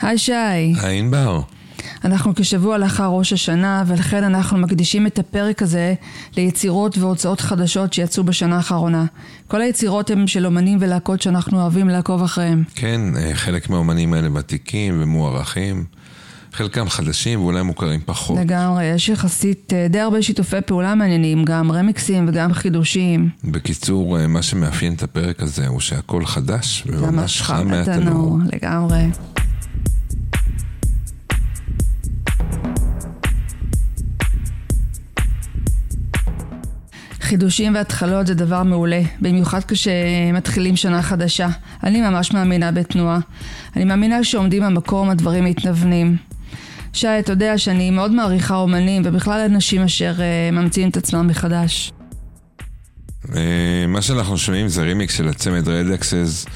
היי שי. היי ענבר. אנחנו כשבוע לאחר ראש השנה ולכן אנחנו מקדישים את הפרק הזה ליצירות והוצאות חדשות שיצאו בשנה האחרונה. כל היצירות הן של אומנים ולהקות שאנחנו אוהבים לעקוב אחריהם. כן, אה, חלק מהאומנים האלה ותיקים ומוערכים. חלקם חדשים ואולי מוכרים פחות. לגמרי, יש יחסית אה, די הרבה שיתופי פעולה מעניינים, גם רמיקסים וגם חידושים. בקיצור, אה, מה שמאפיין את הפרק הזה הוא שהכל חדש וממש חם מהתנור. לגמרי. חידושים והתחלות זה דבר מעולה, במיוחד כשמתחילים שנה חדשה. אני ממש מאמינה בתנועה. אני מאמינה שעומדים במקום הדברים מתנוונים. שי, אתה יודע שאני מאוד מעריכה אומנים ובכלל אנשים אשר uh, ממציאים את עצמם מחדש. Uh, מה שאנחנו שומעים זה רימיקס של הצמד Red Axes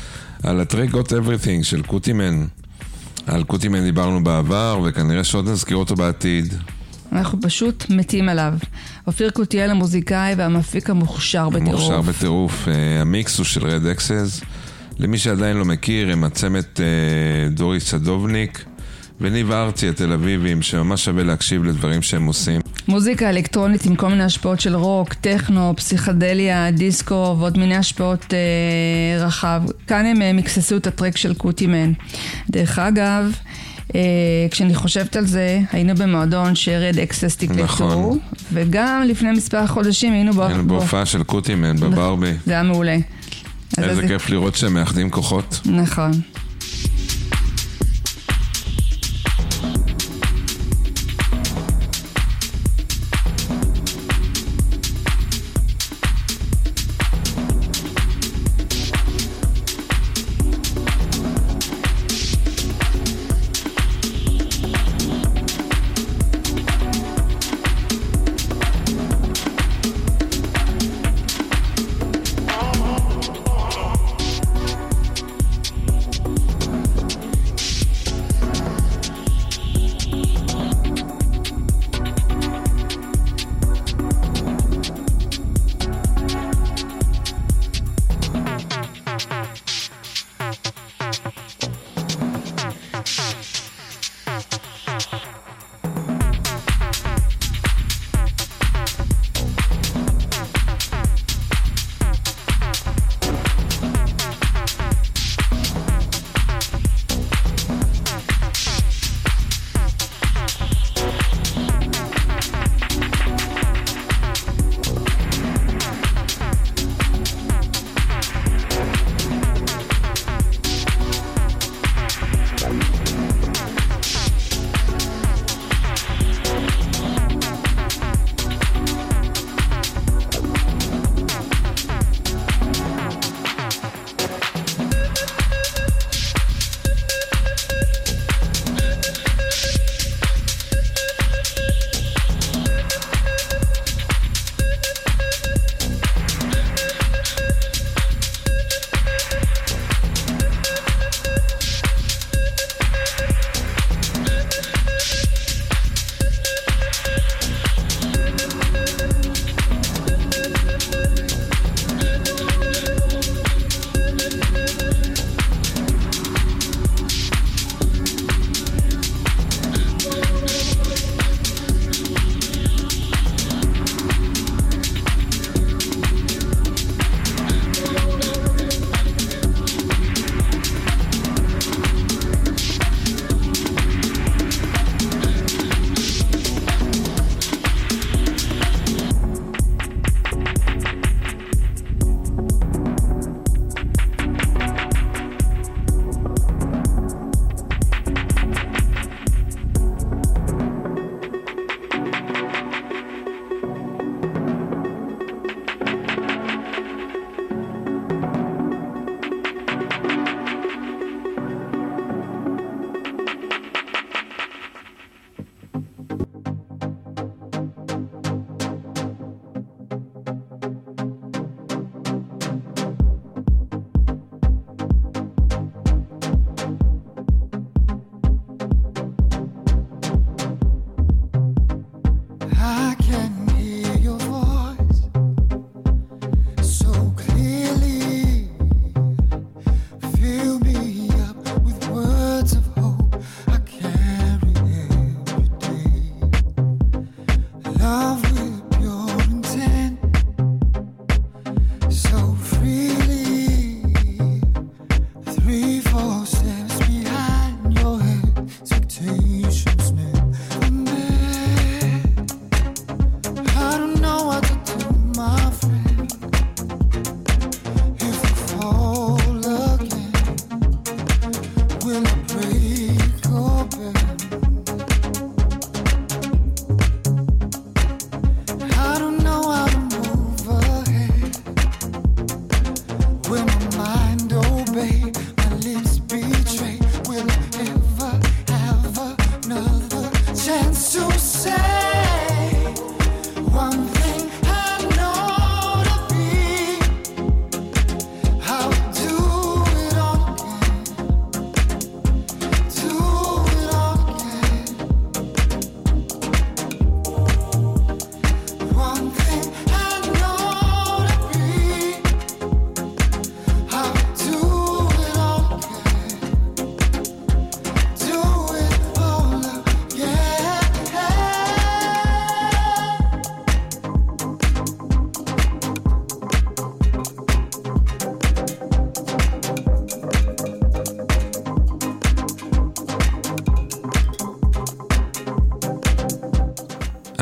על הטרק Got Everything של קוטימן. על קוטימן דיברנו בעבר וכנראה שעוד נזכיר אותו בעתיד. אנחנו פשוט מתים עליו. אופיר קותיאל המוזיקאי והמפיק המוכשר בטירוף. מוכשר בטירוף. Uh, המיקס הוא של Red Axes. למי שעדיין לא מכיר, הם הצמד uh, דורי סדובניק. וניב ארצי התל אביבים, שממש שווה להקשיב לדברים שהם עושים. מוזיקה אלקטרונית עם כל מיני השפעות של רוק, טכנו, פסיכדליה, דיסקו ועוד מיני השפעות אה, רחב. כאן הם אה, מקססו את הטרק של קוטימן. דרך אגב, אה, כשאני חושבת על זה, היינו במועדון שרד אקסס תקלטו, נכון. וגם לפני מספר חודשים היינו בו... היינו בהופעה של קוטימן בברבי. זה היה מעולה. איזה כיף לראות שהם מאחדים כוחות. נכון.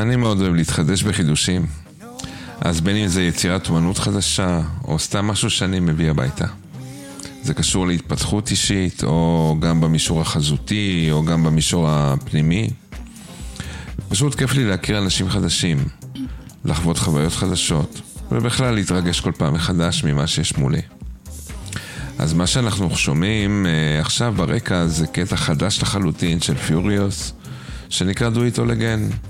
אני מאוד אוהב להתחדש בחידושים. אז בין אם זה יצירת אומנות חדשה, או סתם משהו שאני מביא הביתה. זה קשור להתפתחות אישית, או גם במישור החזותי, או גם במישור הפנימי. פשוט כיף לי להכיר אנשים חדשים, לחוות חוויות חדשות, ובכלל להתרגש כל פעם מחדש ממה שיש מולי. אז מה שאנחנו שומעים אה, עכשיו ברקע זה קטע חדש לחלוטין של פיוריוס, שנקרא Do It All Again.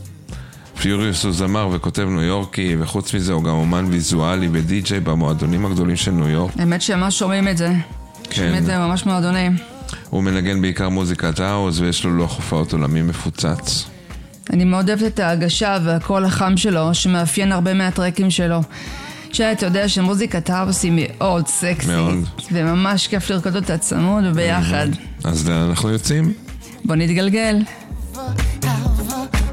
פיוריוס הוא זמר וכותב ניו יורקי, וחוץ מזה הוא גם אומן ויזואלי ודי-ג'יי במועדונים הגדולים של ניו יורק. האמת שממש שומעים את זה. כן. שומעים את זה ממש מועדונים. הוא מנגן בעיקר מוזיקת האוס, ויש לו לוח הופעות עולמי מפוצץ. אני מאוד אוהבת את ההגשה והקול החם שלו, שמאפיין הרבה מהטרקים שלו. שאתה יודע שמוזיקת האוס היא מאוד סקסית. מאוד. וממש כיף לרקוד אותה צמוד וביחד. אז לאן אנחנו יוצאים? בוא נתגלגל.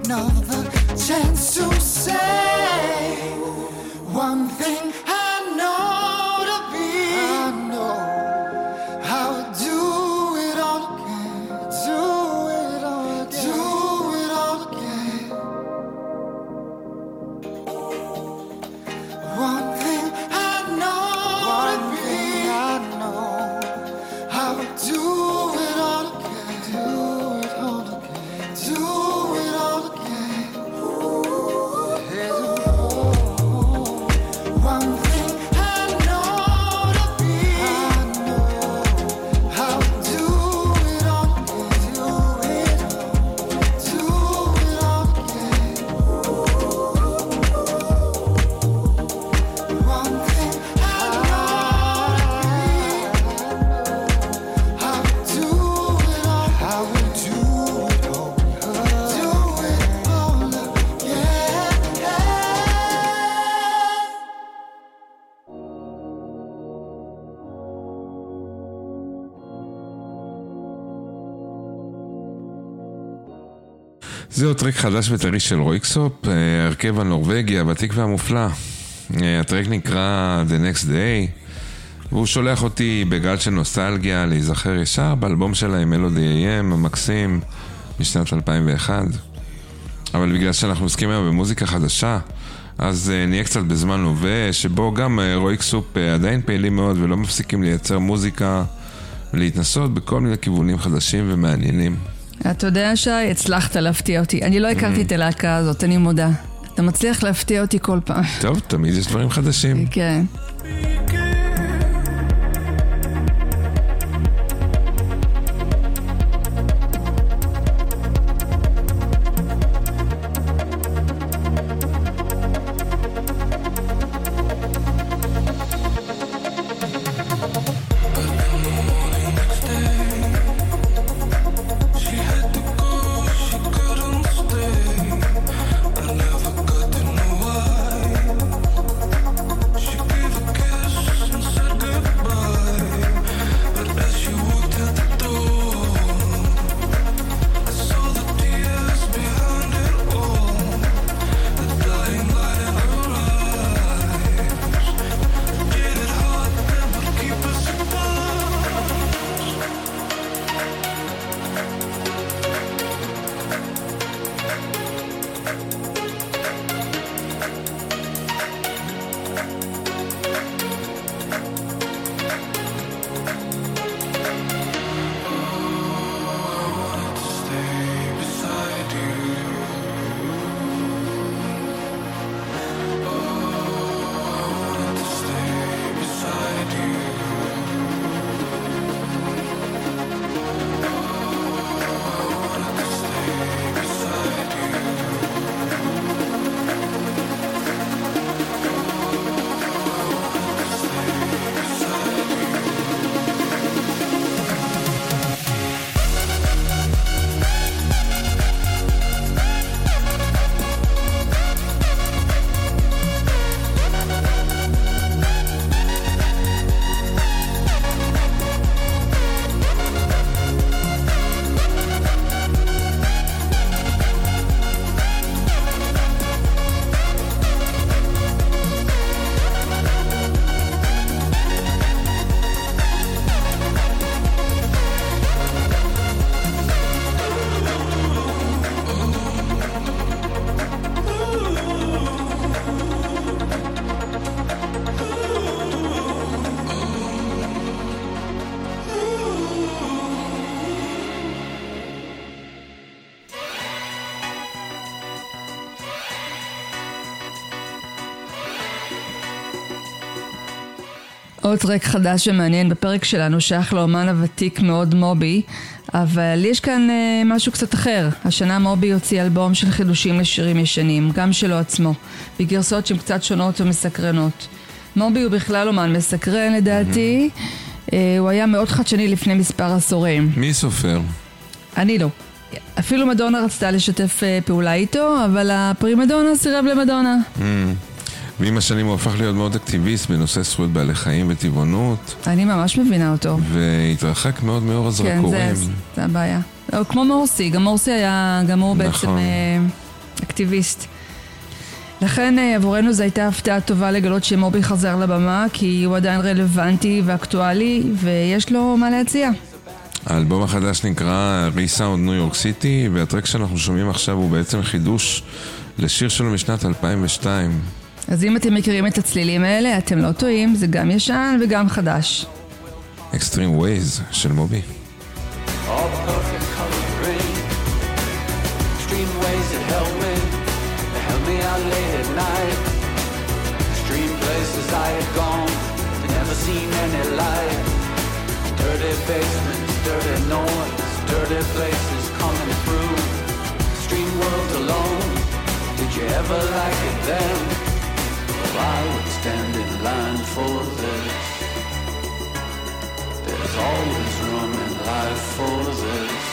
another chance to say one thing טרק חדש וטרי של רויקסופ, אה, ההרכב הנורבגי, הוותיק והמופלא. אה, הטרק נקרא The Next Day, והוא שולח אותי בגל של נוסטלגיה להיזכר ישר באלבום שלהם, מלודי AM המקסים, משנת 2001. אבל בגלל שאנחנו עוסקים היום במוזיקה חדשה, אז uh, נהיה קצת בזמן הווה, שבו גם רויקסופ עדיין פעילים מאוד ולא מפסיקים לייצר מוזיקה ולהתנסות בכל מיני כיוונים חדשים ומעניינים. אתה יודע, שי, הצלחת להפתיע אותי. אני לא הכרתי את הלהקה הזאת, אני מודה. אתה מצליח להפתיע אותי כל פעם. טוב, תמיד יש דברים חדשים. כן. עוד טרק חדש ומעניין בפרק שלנו שייך לאומן הוותיק מאוד מובי, אבל יש כאן אה, משהו קצת אחר. השנה מובי הוציא אלבום של חידושים לשירים ישנים, גם שלו עצמו, בגרסאות שהן קצת שונות ומסקרנות. מובי הוא בכלל אומן מסקרן לדעתי, אה, הוא היה מאוד חדשני לפני מספר עשורים. מי סופר? אני לא. אפילו מדונה רצתה לשתף אה, פעולה איתו, אבל הפרימדונה סירב למדונה. Mm. ועם השנים הוא הפך להיות מאוד אקטיביסט בנושא זכויות בעלי חיים וטבעונות, אני ממש מבינה אותו. והתרחק מאוד מאור כן, הזרקורים. זה, זה הבעיה. לא, כמו מורסי, גם מורסי היה, גם הוא בעצם נכון. אה, אקטיביסט. לכן אה, עבורנו זו הייתה הפתעה טובה לגלות שמובי חזר לבמה, כי הוא עדיין רלוונטי ואקטואלי, ויש לו מה להציע. האלבום החדש נקרא ריסאונד ניו יורק סיטי, והטרק שאנחנו שומעים עכשיו הוא בעצם חידוש לשיר שלו משנת 2002. אז אם אתם מכירים את הצלילים האלה, אתם לא טועים, זה גם ישן וגם חדש. Extreme Ways של מובי. All perfect colored rain. Extreme ways that help me, that help me out late at night. Extreme places I had gone, that never seen any light. Dirty basements, dirty noise, dirty places coming through. Extreme world alone, did you ever like it then? I would stand in line for this. There's always room in life for this.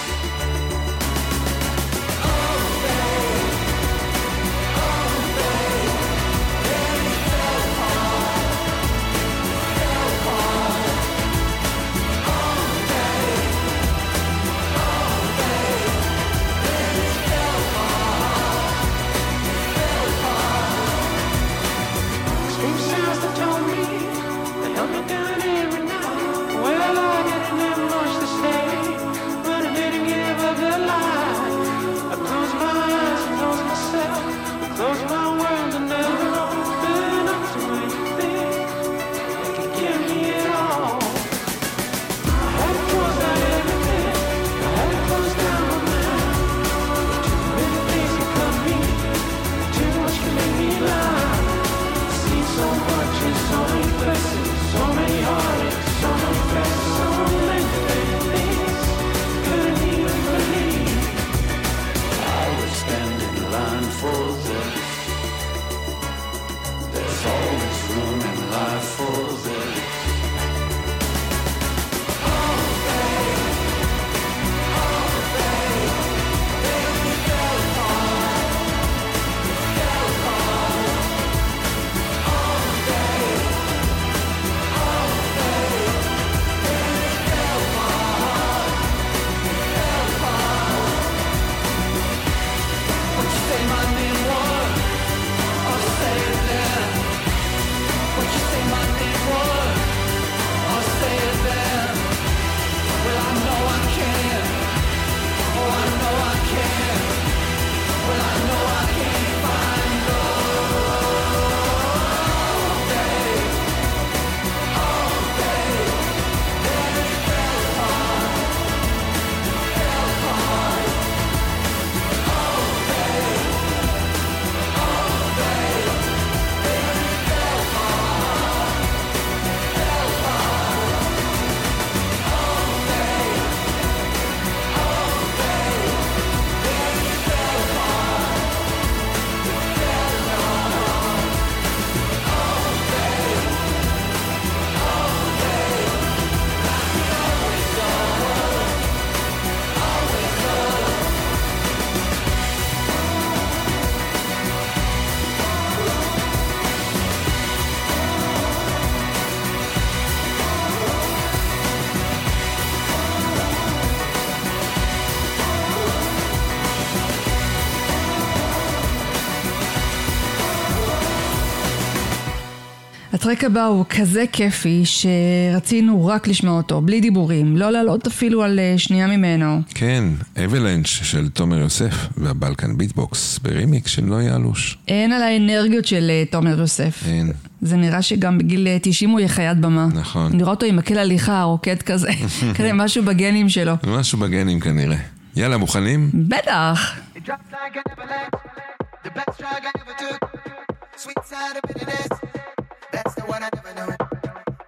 הטרק הבא הוא כזה כיפי שרצינו רק לשמוע אותו, בלי דיבורים, לא לעלות אפילו על אה, שנייה ממנו. כן, Avalanche של תומר יוסף וה Balkan Beat Box ברימיקס של נוי אלוש. אין על האנרגיות של אה, תומר יוסף. אין. זה נראה שגם בגיל אה, 90 הוא יהיה חיית במה. נכון. אני רואה אותו עם מקל הליכה, רוקד כזה, כזה משהו בגנים שלו. משהו בגנים כנראה. יאללה, מוכנים? בטח. It. Sweet side of bitterness. That's the one I never knew.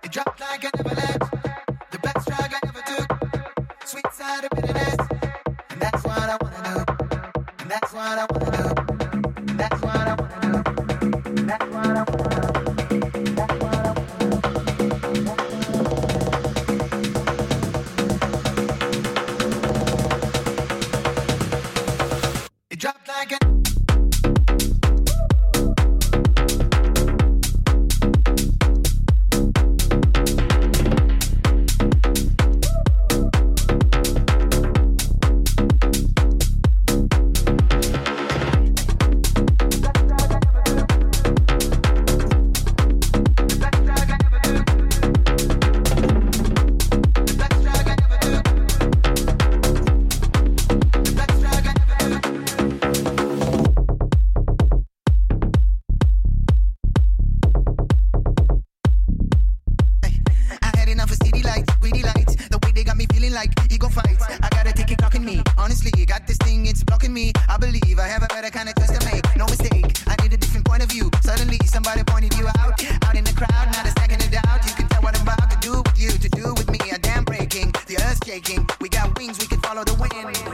It dropped like an avalanche. follow the wind.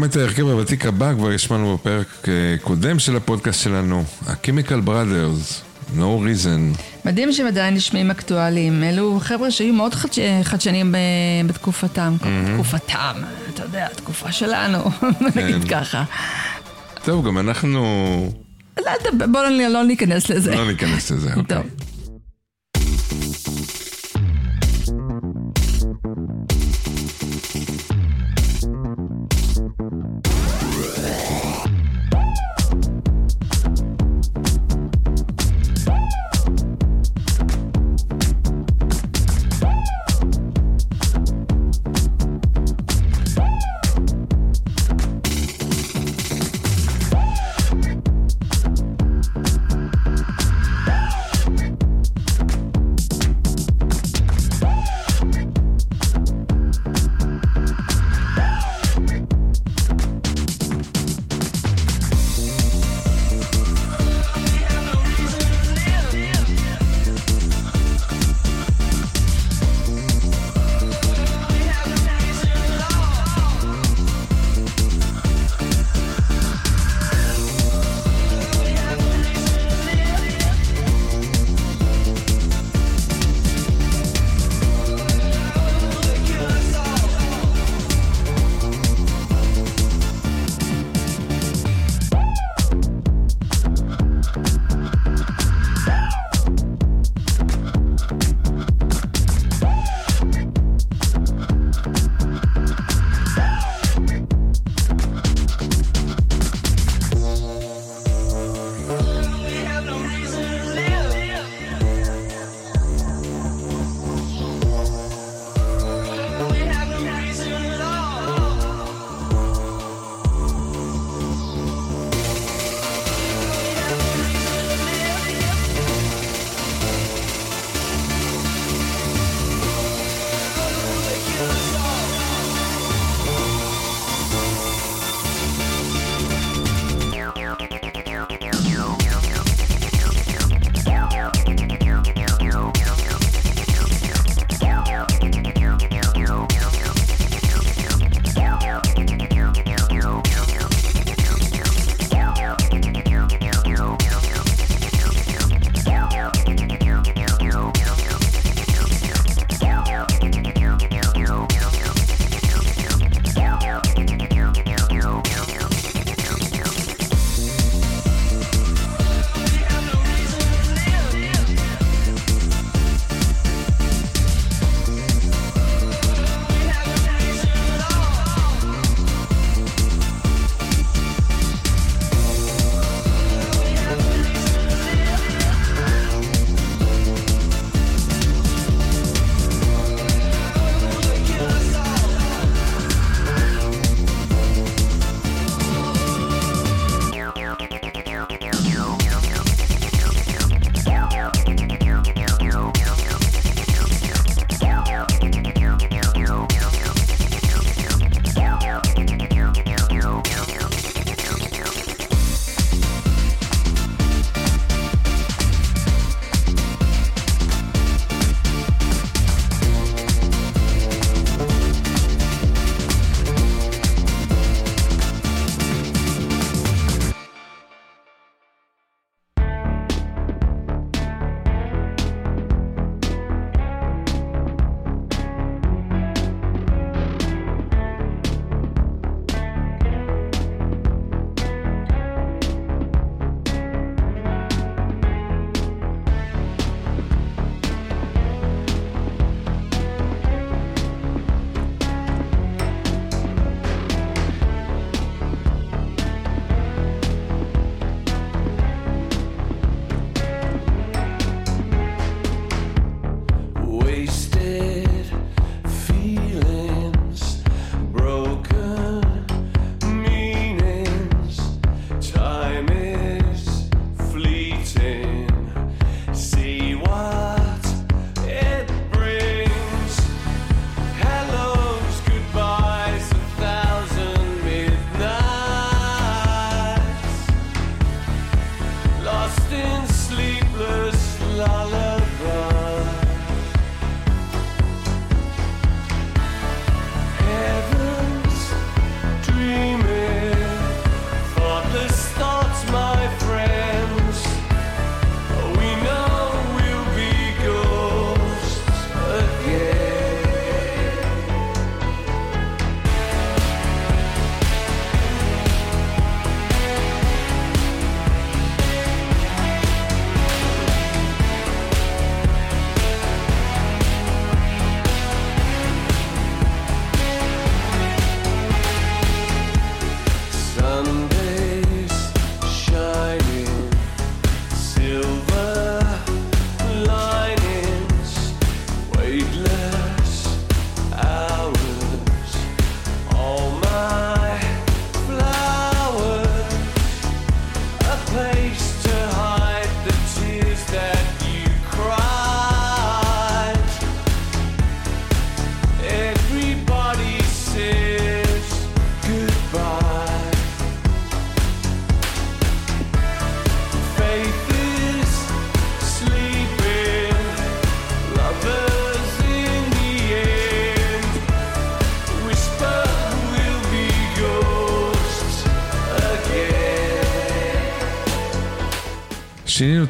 גם את ההרכב הוותיק הבא כבר השמענו בפרק אה, קודם של הפודקאסט שלנו, ה-Chemical Brothers, No Reason. מדהים שהם עדיין נשמעים אקטואליים, אלו חבר'ה שהיו מאוד חדש... חדשנים ב... בתקופתם, mm-hmm. תקופתם, אתה יודע, התקופה שלנו, כן. נגיד ככה. טוב, גם אנחנו... לא, בואו לא, לא ניכנס לזה. לא ניכנס לזה, אוקיי. טוב.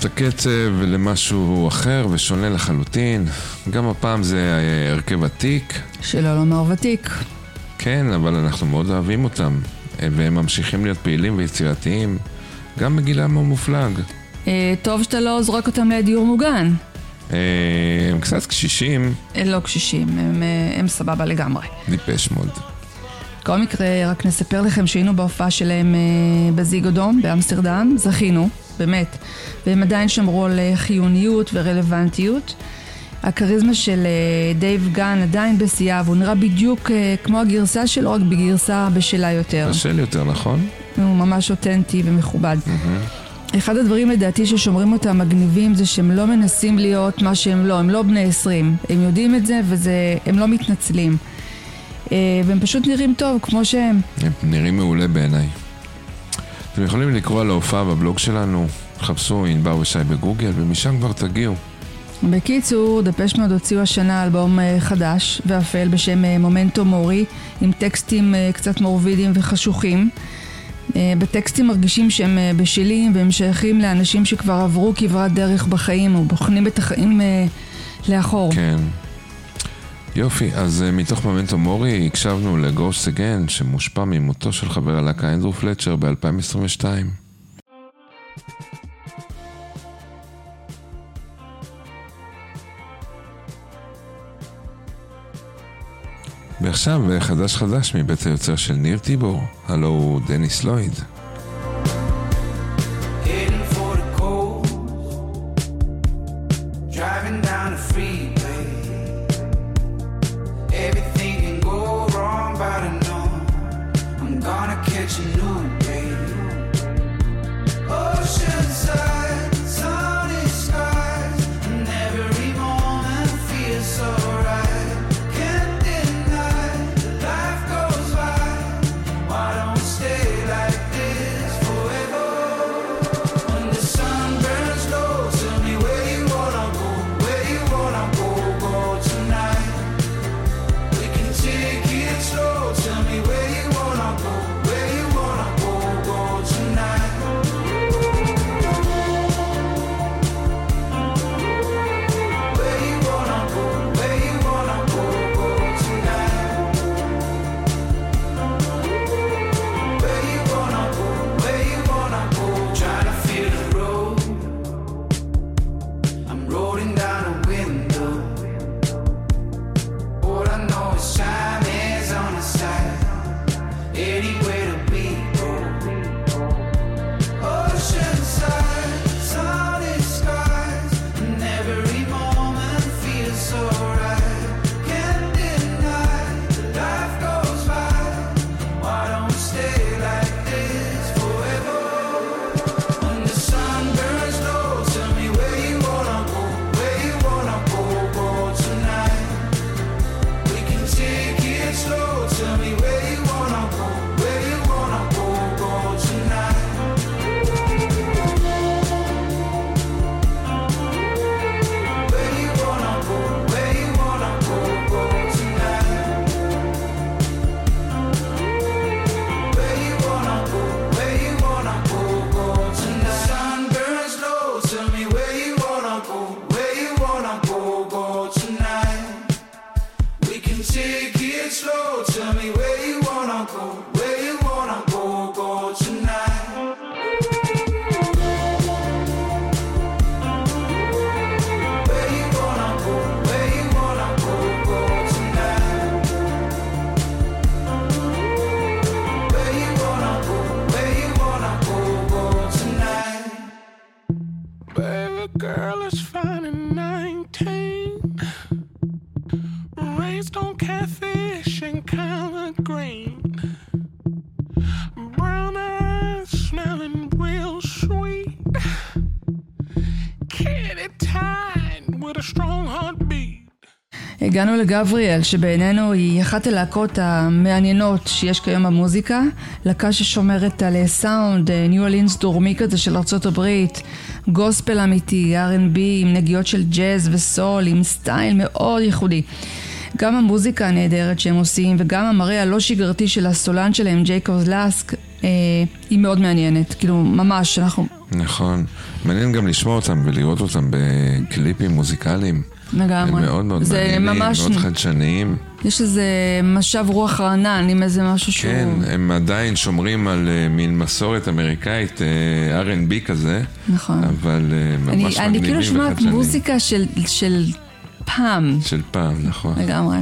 את הקצב למשהו אחר ושונה לחלוטין. גם הפעם זה אה, הרכב עתיק, שלא לומר ותיק. כן, אבל אנחנו מאוד אוהבים אותם. אה, והם ממשיכים להיות פעילים ויצירתיים, גם בגילם המופלג. אה, טוב שאתה לא זורק אותם לדיור מוגן. אה, הם קצת קשישים, אה, לא קשישים, הם, אה, הם סבבה לגמרי. דיפש מוד. בכל מקרה, רק נספר לכם שהיינו בהופעה שלהם אה, בזיגודום באמסטרדם, זכינו, באמת, והם עדיין שמרו על אה, חיוניות ורלוונטיות. הכריזמה של אה, דייב גן עדיין בשיאה, והוא נראה בדיוק אה, כמו הגרסה שלו, רק בגרסה בשלה יותר. בשל יותר, נכון? הוא ממש אותנטי ומכובד. אחד הדברים לדעתי ששומרים אותם מגניבים זה שהם לא מנסים להיות מה שהם לא, הם לא בני 20. הם יודעים את זה והם לא מתנצלים. אה, והם פשוט נראים טוב כמו שהם. הם נראים מעולה בעיניי. אתם יכולים לקרוא על ההופעה בבלוג שלנו, חפשו ענבר ושי בגוגל, ומשם כבר תגיעו. בקיצור, דפש מאוד הוציאו השנה אלבום אה, חדש ואפל בשם אה, מומנטו מורי, עם טקסטים קצת מורבידים וחשוכים. בטקסטים מרגישים שהם בשלים והם שייכים לאנשים שכבר עברו כברת דרך בחיים או בוחנים את החיים לאחור. כן. יופי, אז uh, מתוך ממנטו מורי הקשבנו לגוסט אגן, שמושפע ממותו של חבר הלהקה אנדרו פלצ'ר ב-2022. ועכשיו אה, חדש חדש מבית היוצר של ניר טיבור, הלו הוא דניס לויד. הגענו לגבריאל, שבעינינו היא אחת הלהקות המעניינות שיש כיום במוזיקה. להקה ששומרת על סאונד, ניו אלינס דורמי כזה של ארה"ב, גוספל אמיתי, R&B, עם נגיעות של ג'אז וסול, עם סטייל מאוד ייחודי. גם המוזיקה הנהדרת שהם עושים, וגם המראה הלא שגרתי של הסולן שלהם, ג'ייקוב לאסק, אה, היא מאוד מעניינת. כאילו, ממש, אנחנו... נכון. מעניין גם לשמוע אותם ולראות אותם בקליפים מוזיקליים. לגמרי. מאוד מאוד זה מעניינים, ממש... מאוד חדשניים. יש איזה משב רוח רענן עם איזה משהו שהוא... כן, הם עדיין שומרים על uh, מין מסורת אמריקאית, אה, uh, R&B כזה. נכון. אבל uh, ממש אני, מגניבים וחדשניים. אני כאילו שומעת מוזיקה של, של פעם. של פעם, נכון. לגמרי.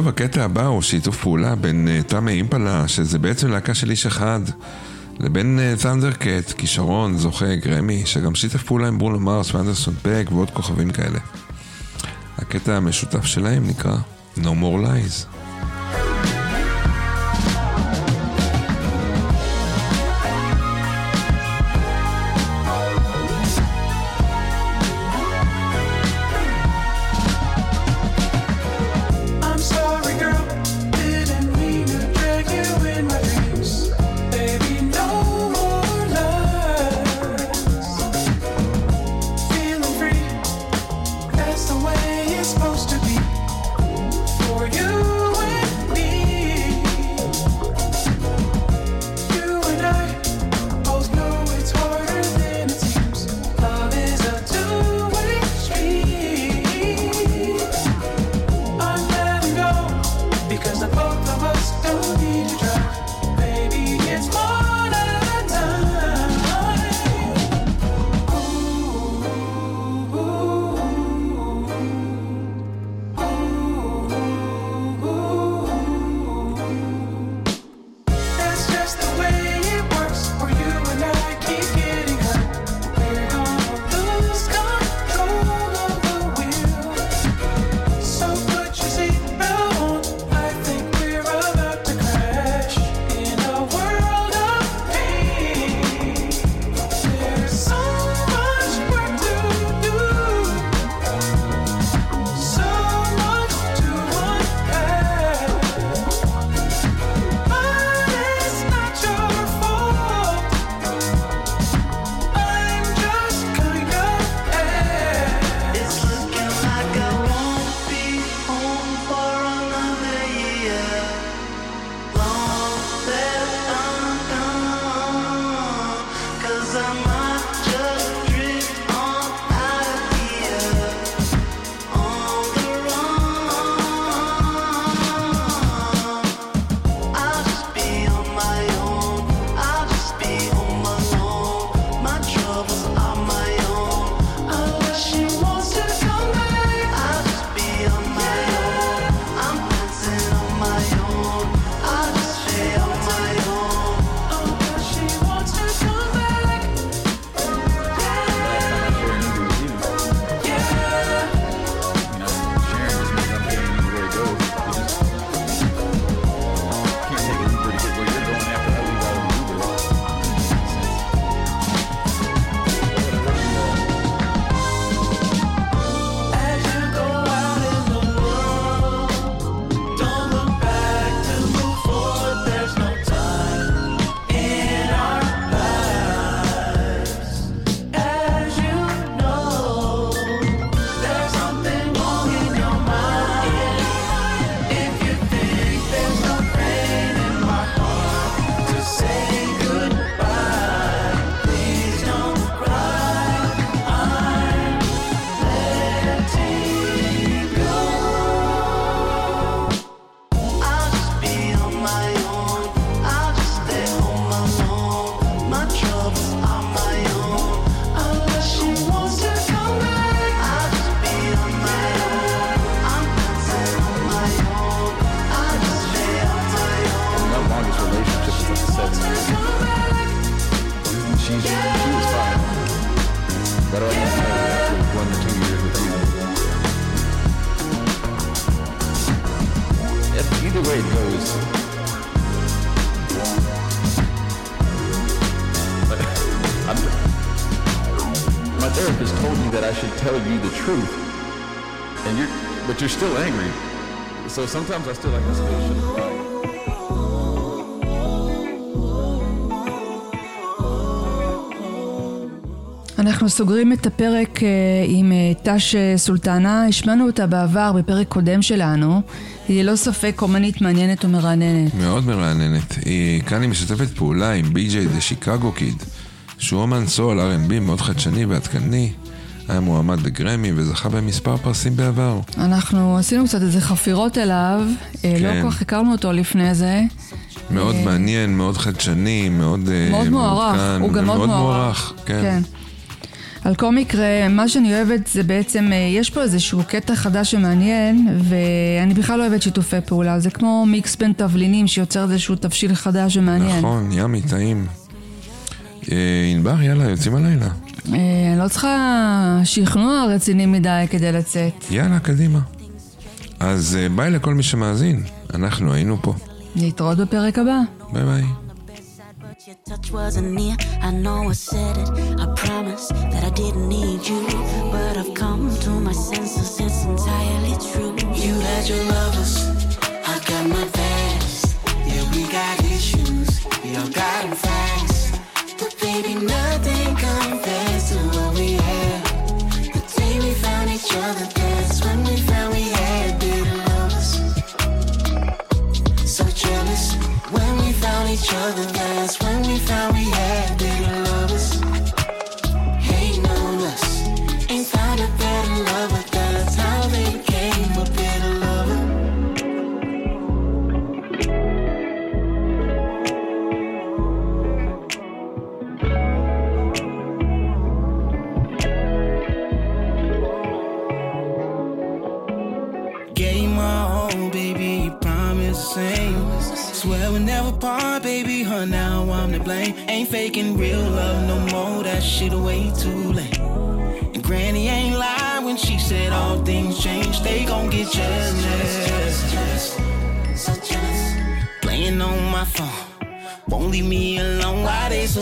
טוב, הקטע הבא הוא שיתוף פעולה בין אה, תמי אימפלה, שזה בעצם להקה של איש אחד, לבין אה, תנדר קט, כישרון, זוכה, גרמי, שגם שיתף פעולה עם ברונו מרס ואנדרסון פק ועוד כוכבים כאלה. הקטע המשותף שלהם נקרא No More Lies. Sometimes I still like this bullshit. אנחנו סוגרים את הפרק אה, עם אה, טש אה, סולטנה, השמענו אותה בעבר בפרק קודם שלנו, היא ללא ספק אומנית מעניינת ומרעננת. מאוד מרעננת. היא כאן היא משתפת פעולה עם בי.ג'יי דה שיקגו קיד, שהוא אומן סול R&B מאוד חדשני ועדכני. היה מועמד לגרמי וזכה במספר פרסים בעבר. אנחנו עשינו קצת איזה חפירות אליו, אה, כן. לא כל כך הכרנו אותו לפני זה. מאוד מעניין, מאוד חדשני, מאוד אה, מאוד מוערך, מעודכן, הוא גם מאוד מוערך. כן. כן. על כל מקרה, מה שאני אוהבת זה בעצם, אה, יש פה איזשהו קטע חדש ומעניין, ואני בכלל לא אוהבת שיתופי פעולה. זה כמו מיקס בין תבלינים שיוצר איזשהו תבשיל חדש ומעניין. נכון, ימי, טעים. אה, ענבר, יאללה, יוצאים הלילה. אה, אני לא צריכה שכנוע רציני מדי כדי לצאת. יאללה, קדימה. אז אה, ביי לכל מי שמאזין, אנחנו היינו פה. להתראות בפרק הבא. ביי ביי. Your touch wasn't near. I know I said it. I promise that I didn't need you. But I've come to my senses. It's entirely true. You had your lovers, I got my past. Yeah, we got issues, we all got them fast. But baby, nothing each other, that's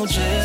追